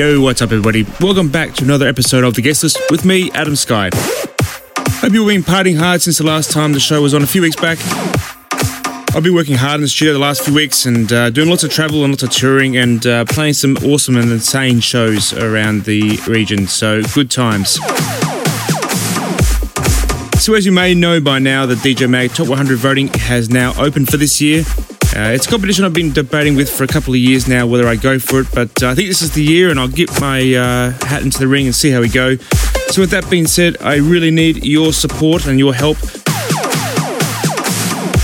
Yo, what's up, everybody? Welcome back to another episode of The Guest List with me, Adam Sky. Hope you've been partying hard since the last time the show was on a few weeks back. I've been working hard in the studio the last few weeks and uh, doing lots of travel and lots of touring and uh, playing some awesome and insane shows around the region. So, good times. So, as you may know by now, the DJ Mag Top 100 voting has now opened for this year. Uh, it's a competition I've been debating with for a couple of years now whether I go for it, but uh, I think this is the year and I'll get my uh, hat into the ring and see how we go. So, with that being said, I really need your support and your help.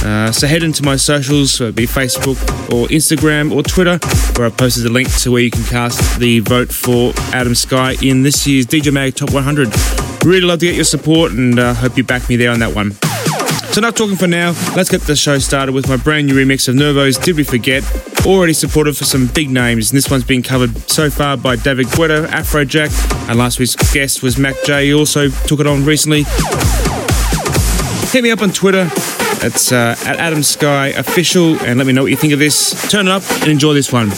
Uh, so, head into my socials, whether it be Facebook or Instagram or Twitter, where I've posted a link to where you can cast the vote for Adam Sky in this year's DJ Mag Top 100. Really love to get your support and uh, hope you back me there on that one. So, enough talking for now. Let's get the show started with my brand new remix of Nervo's Did We Forget? Already supported for some big names, and this one's been covered so far by David Guetta, Afrojack, and last week's guest was Mac J. He also took it on recently. Hit me up on Twitter. It's uh, at Adam Sky Official, and let me know what you think of this. Turn it up and enjoy this one.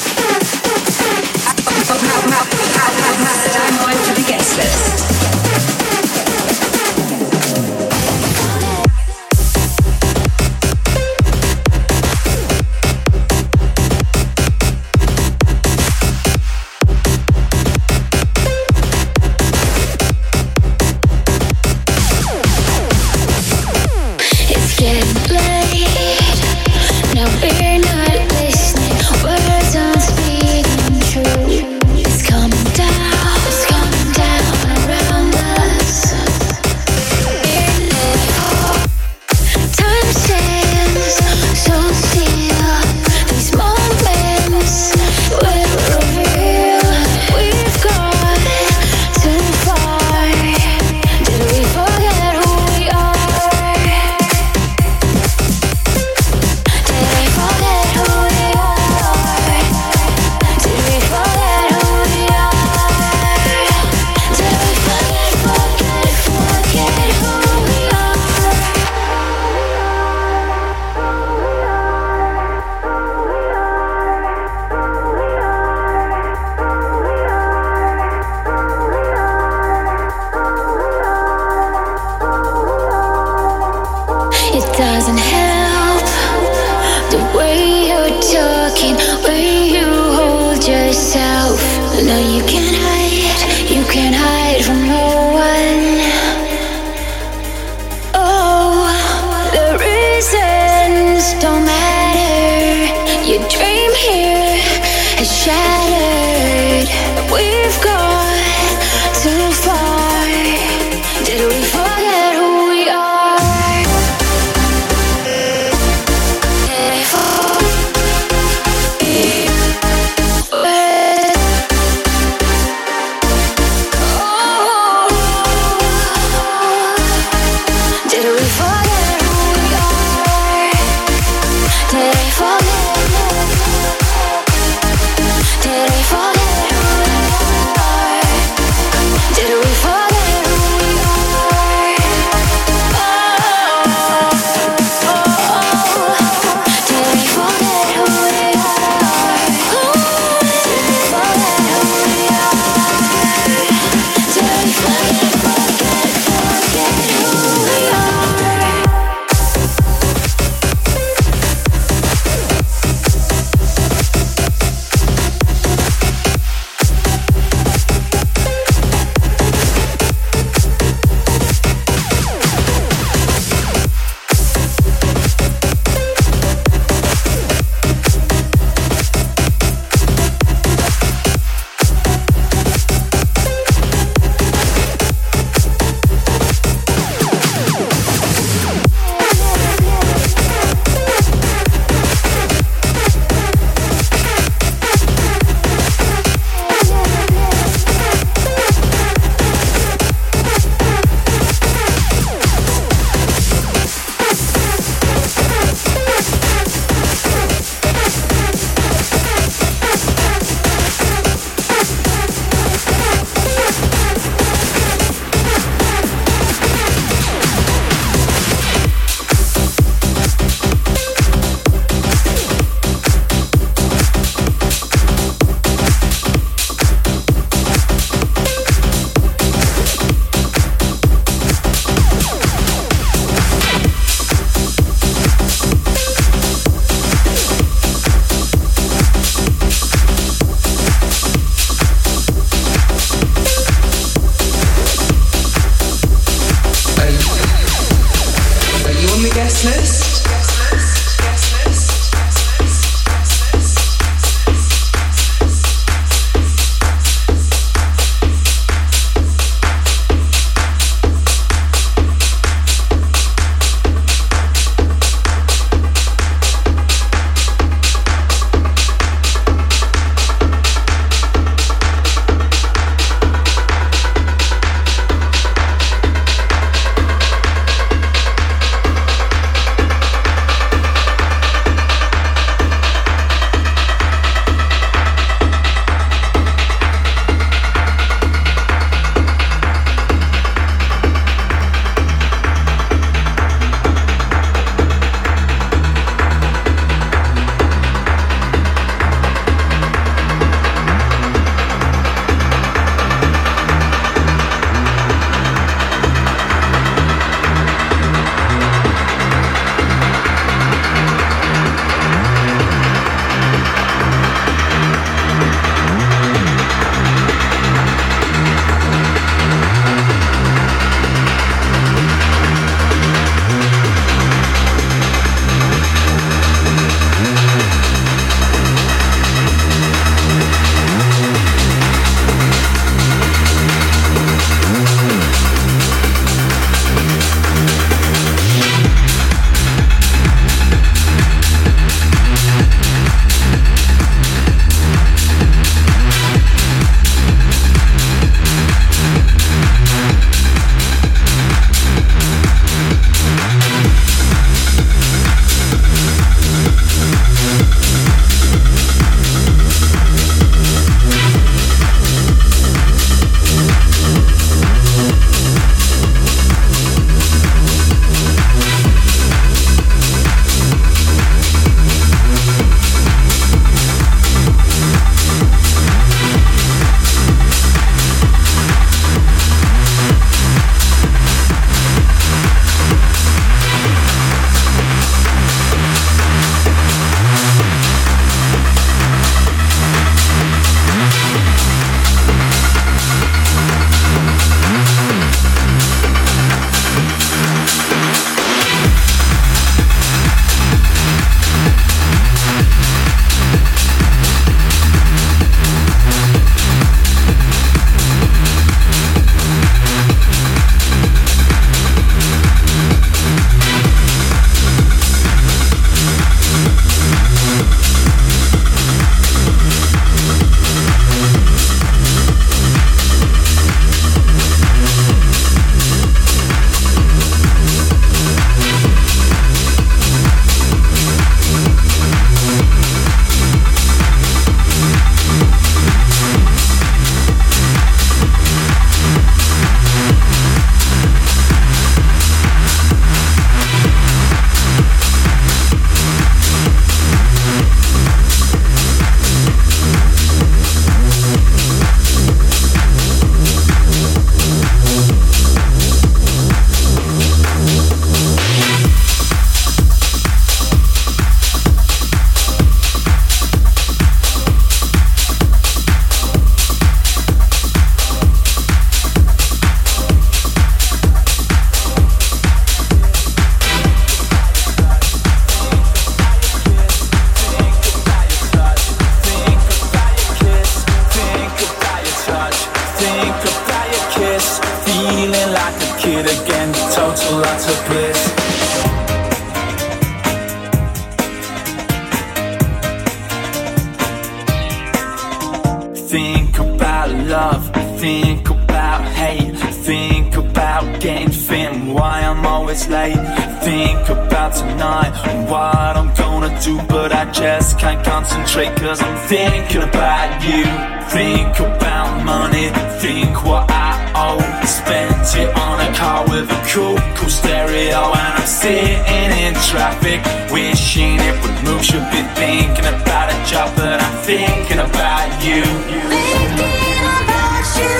Think about love, think about hate, think about getting thin. why I'm always late. Think about tonight and what I'm gonna do, but I just can't concentrate cause I'm thinking about you. Think about money, think what I Oh, spent it on a car with a cool, cool stereo. And I'm sitting in traffic, wishing it would move. Should be thinking about a job, but I'm thinking about you. Thinking about you.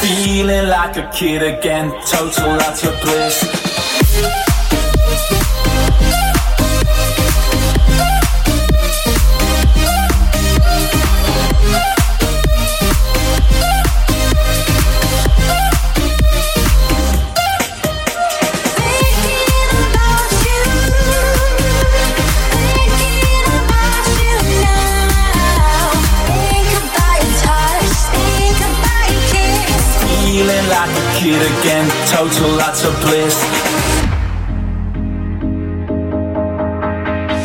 Feeling like a kid again, total utter bliss. Kid again, total lots of bliss.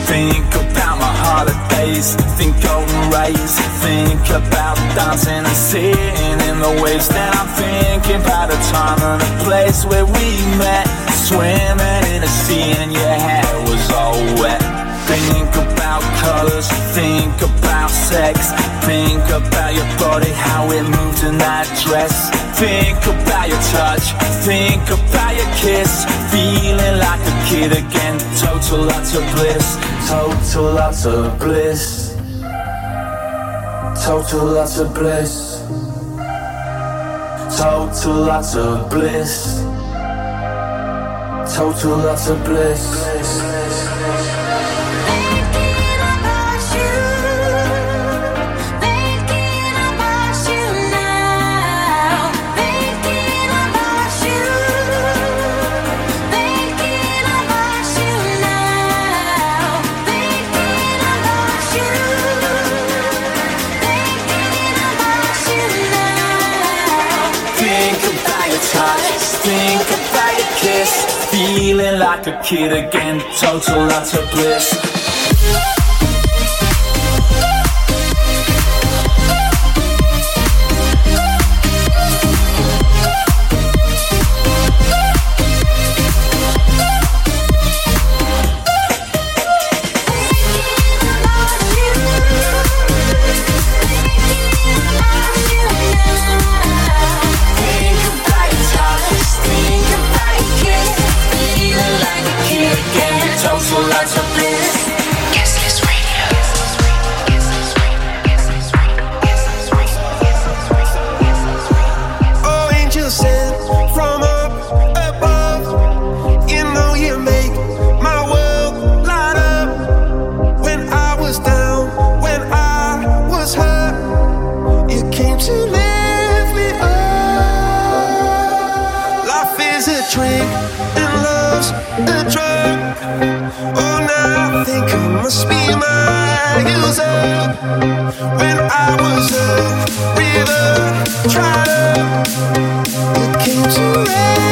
Think about my holidays, think golden rays, think about dancing and sitting in the waves. Then I'm thinking about a time and a place where we met, swimming in the sea and your hair was all wet. Think about colors, think about sex, think about your body, how it moves in that dress. Think about your touch, think about your kiss, feeling like a kid again. Total lots of bliss, total lots of bliss, total lots of bliss, total lots of bliss, total lots of bliss. Feeling like a kid again, total utter bliss. When I was a to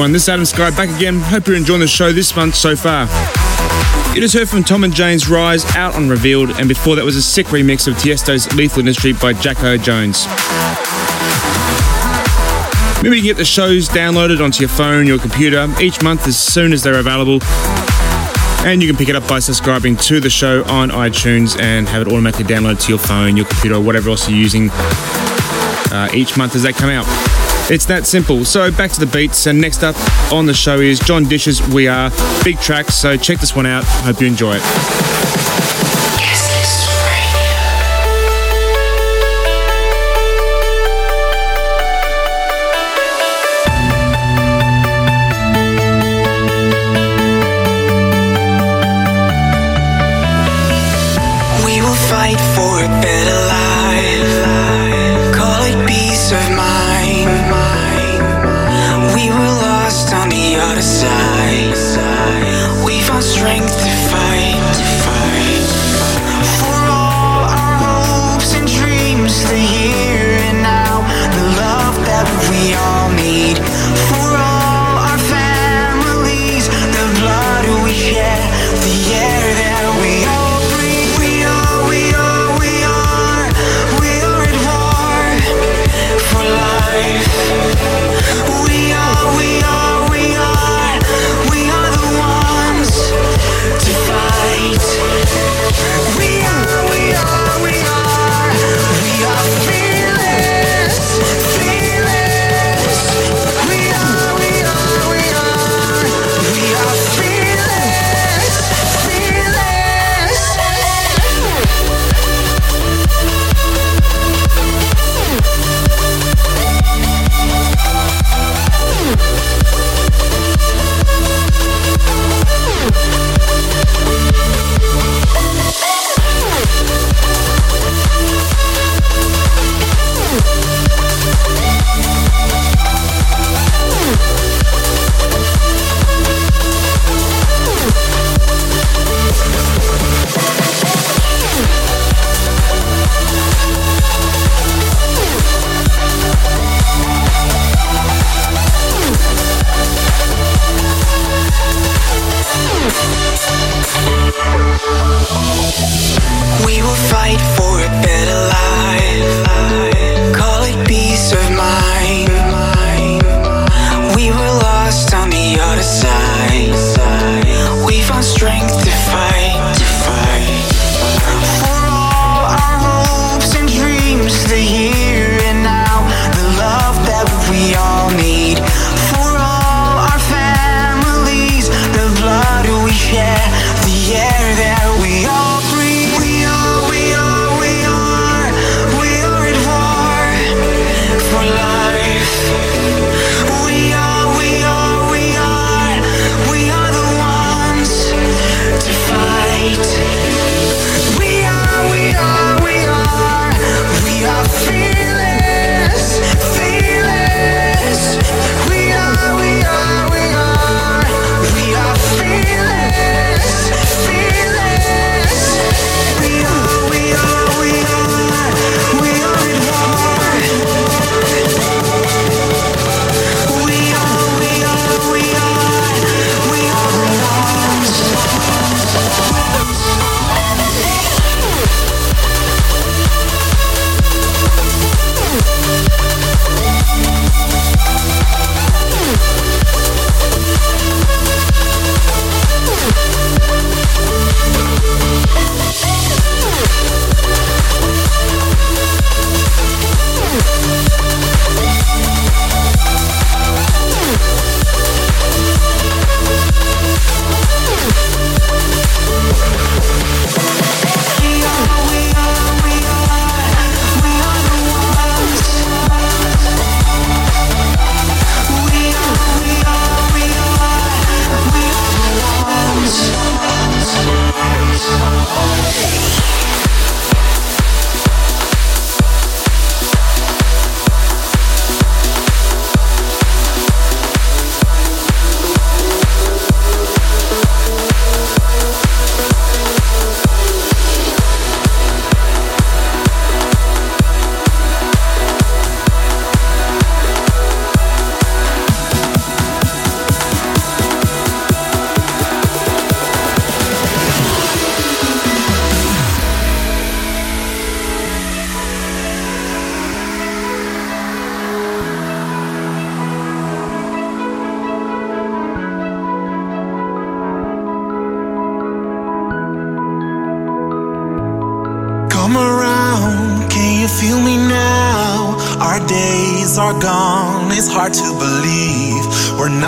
everyone, this is Adam Sky back again. Hope you're enjoying the show this month so far. You just heard from Tom and Jame's Rise out on Revealed, and before that was a sick remix of Tiesto's Lethal Industry by Jacko Jones. Remember, you can get the shows downloaded onto your phone, your computer, each month as soon as they're available. And you can pick it up by subscribing to the show on iTunes and have it automatically downloaded to your phone, your computer, whatever else you're using uh, each month as they come out. It's that simple. So back to the beats, and next up on the show is John Dish's We Are. Big track, so check this one out. Hope you enjoy it.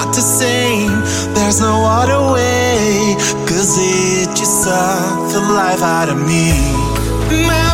not the same. There's no other way. Cause it just sucked the life out of me.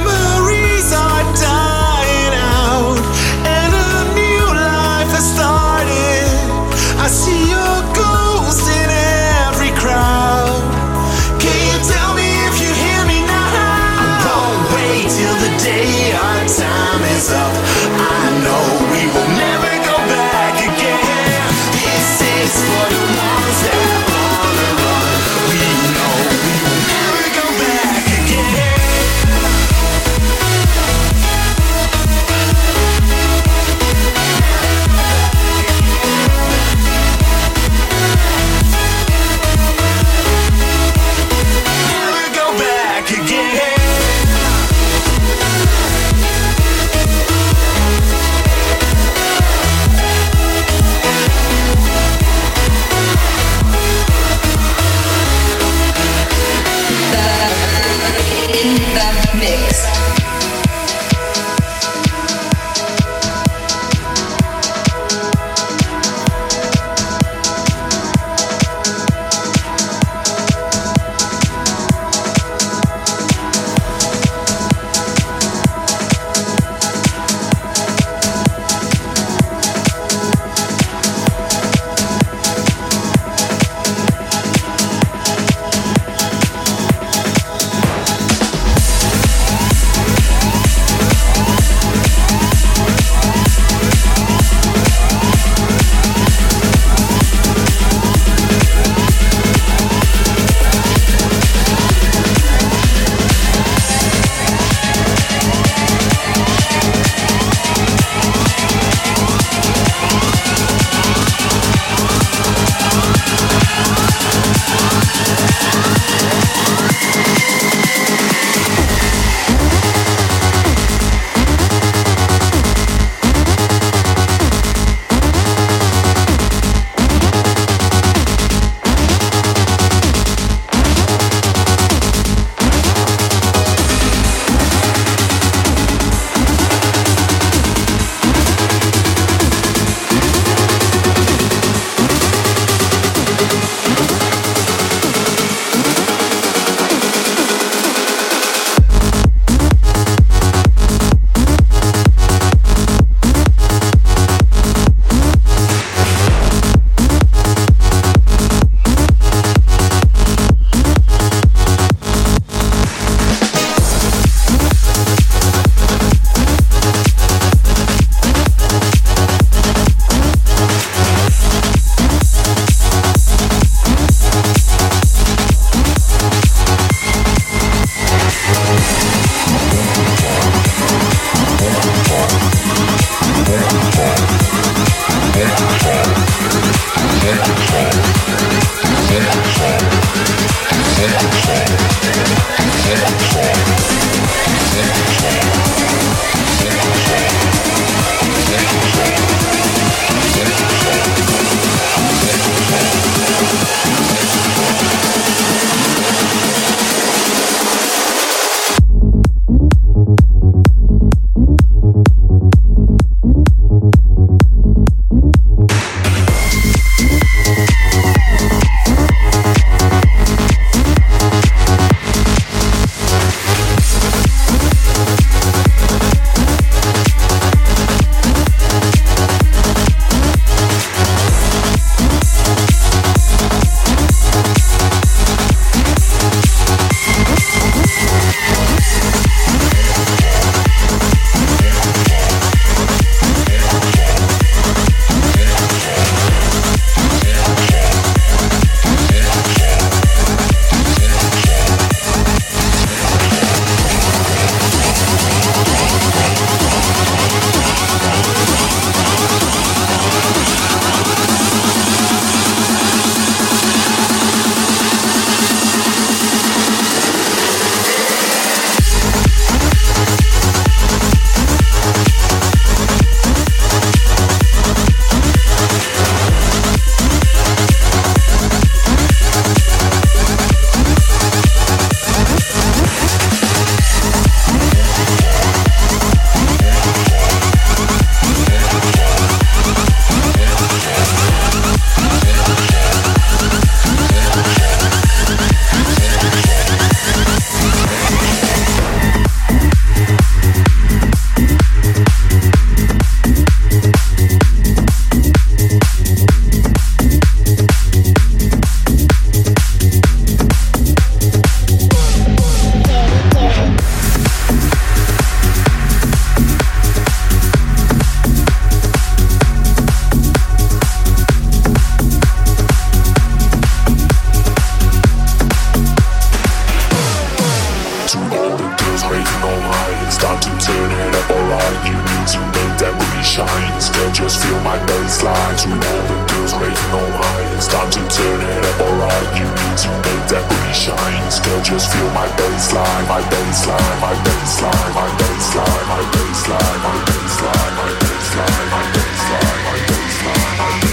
shines. Girl, just feel my baseline, my baseline, my baseline, my baseline, my baseline, my baseline, my baseline, my baseline, my baseline, my baseline.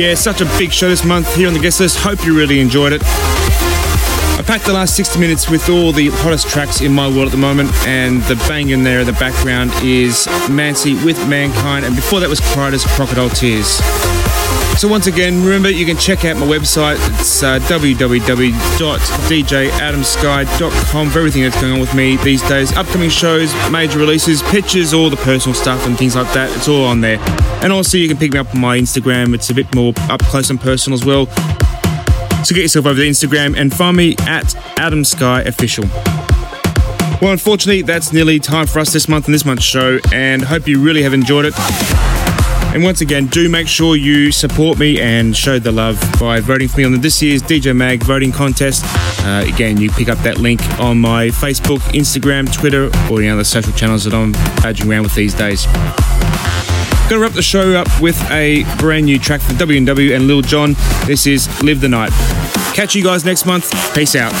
Yeah, such a big show this month here on the guest list. Hope you really enjoyed it. I packed the last 60 minutes with all the hottest tracks in my world at the moment, and the bang in there in the background is Mancy with Mankind, and before that was Kryder's Crocodile Tears. So once again, remember you can check out my website. It's uh, www.djadamsky.com for everything that's going on with me these days. Upcoming shows, major releases, pictures, all the personal stuff and things like that. It's all on there. And also you can pick me up on my Instagram. It's a bit more up close and personal as well. So get yourself over to Instagram and find me at Adam Sky Official. Well, unfortunately, that's nearly time for us this month and this month's show, and hope you really have enjoyed it. And once again, do make sure you support me and show the love by voting for me on this year's DJ Mag voting contest. Uh, again, you pick up that link on my Facebook, Instagram, Twitter, or any other social channels that I'm badging around with these days. Gonna wrap the show up with a brand new track from W&W and Lil Jon. This is Live the Night. Catch you guys next month. Peace out.